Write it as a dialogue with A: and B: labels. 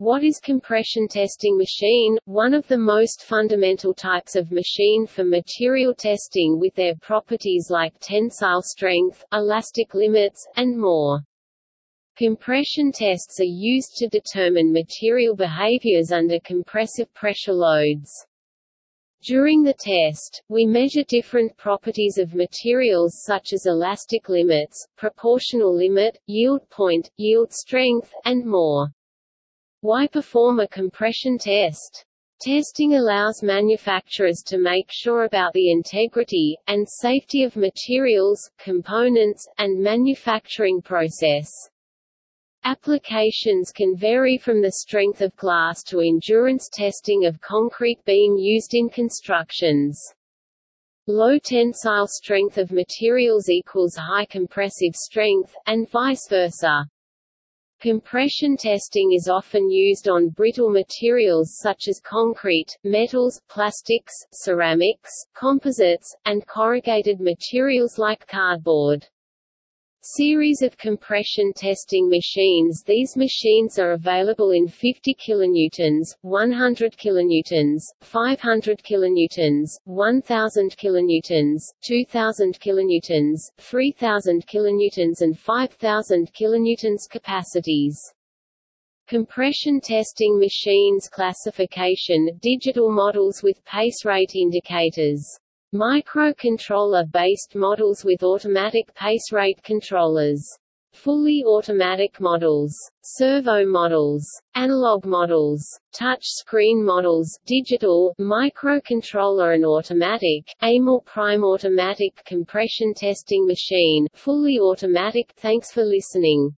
A: What is compression testing machine? One of the most fundamental types of machine for material testing with their properties like tensile strength, elastic limits, and more. Compression tests are used to determine material behaviors under compressive pressure loads. During the test, we measure different properties of materials such as elastic limits, proportional limit, yield point, yield strength, and more. Why perform a compression test? Testing allows manufacturers to make sure about the integrity, and safety of materials, components, and manufacturing process. Applications can vary from the strength of glass to endurance testing of concrete beam used in constructions. Low tensile strength of materials equals high compressive strength, and vice versa. Compression testing is often used on brittle materials such as concrete, metals, plastics, ceramics, composites, and corrugated materials like cardboard. Series of compression testing machines These machines are available in 50 kN, 100 kN, 500 kN, 1000 kN, 2000 kN, 3000 kN and 5000 kN capacities. Compression testing machines classification digital models with pace rate indicators Microcontroller-based models with automatic pace rate controllers. Fully automatic models, servo models, analog models, touch screen models, digital, microcontroller and automatic, AMOR prime automatic compression testing machine, fully automatic. Thanks for listening.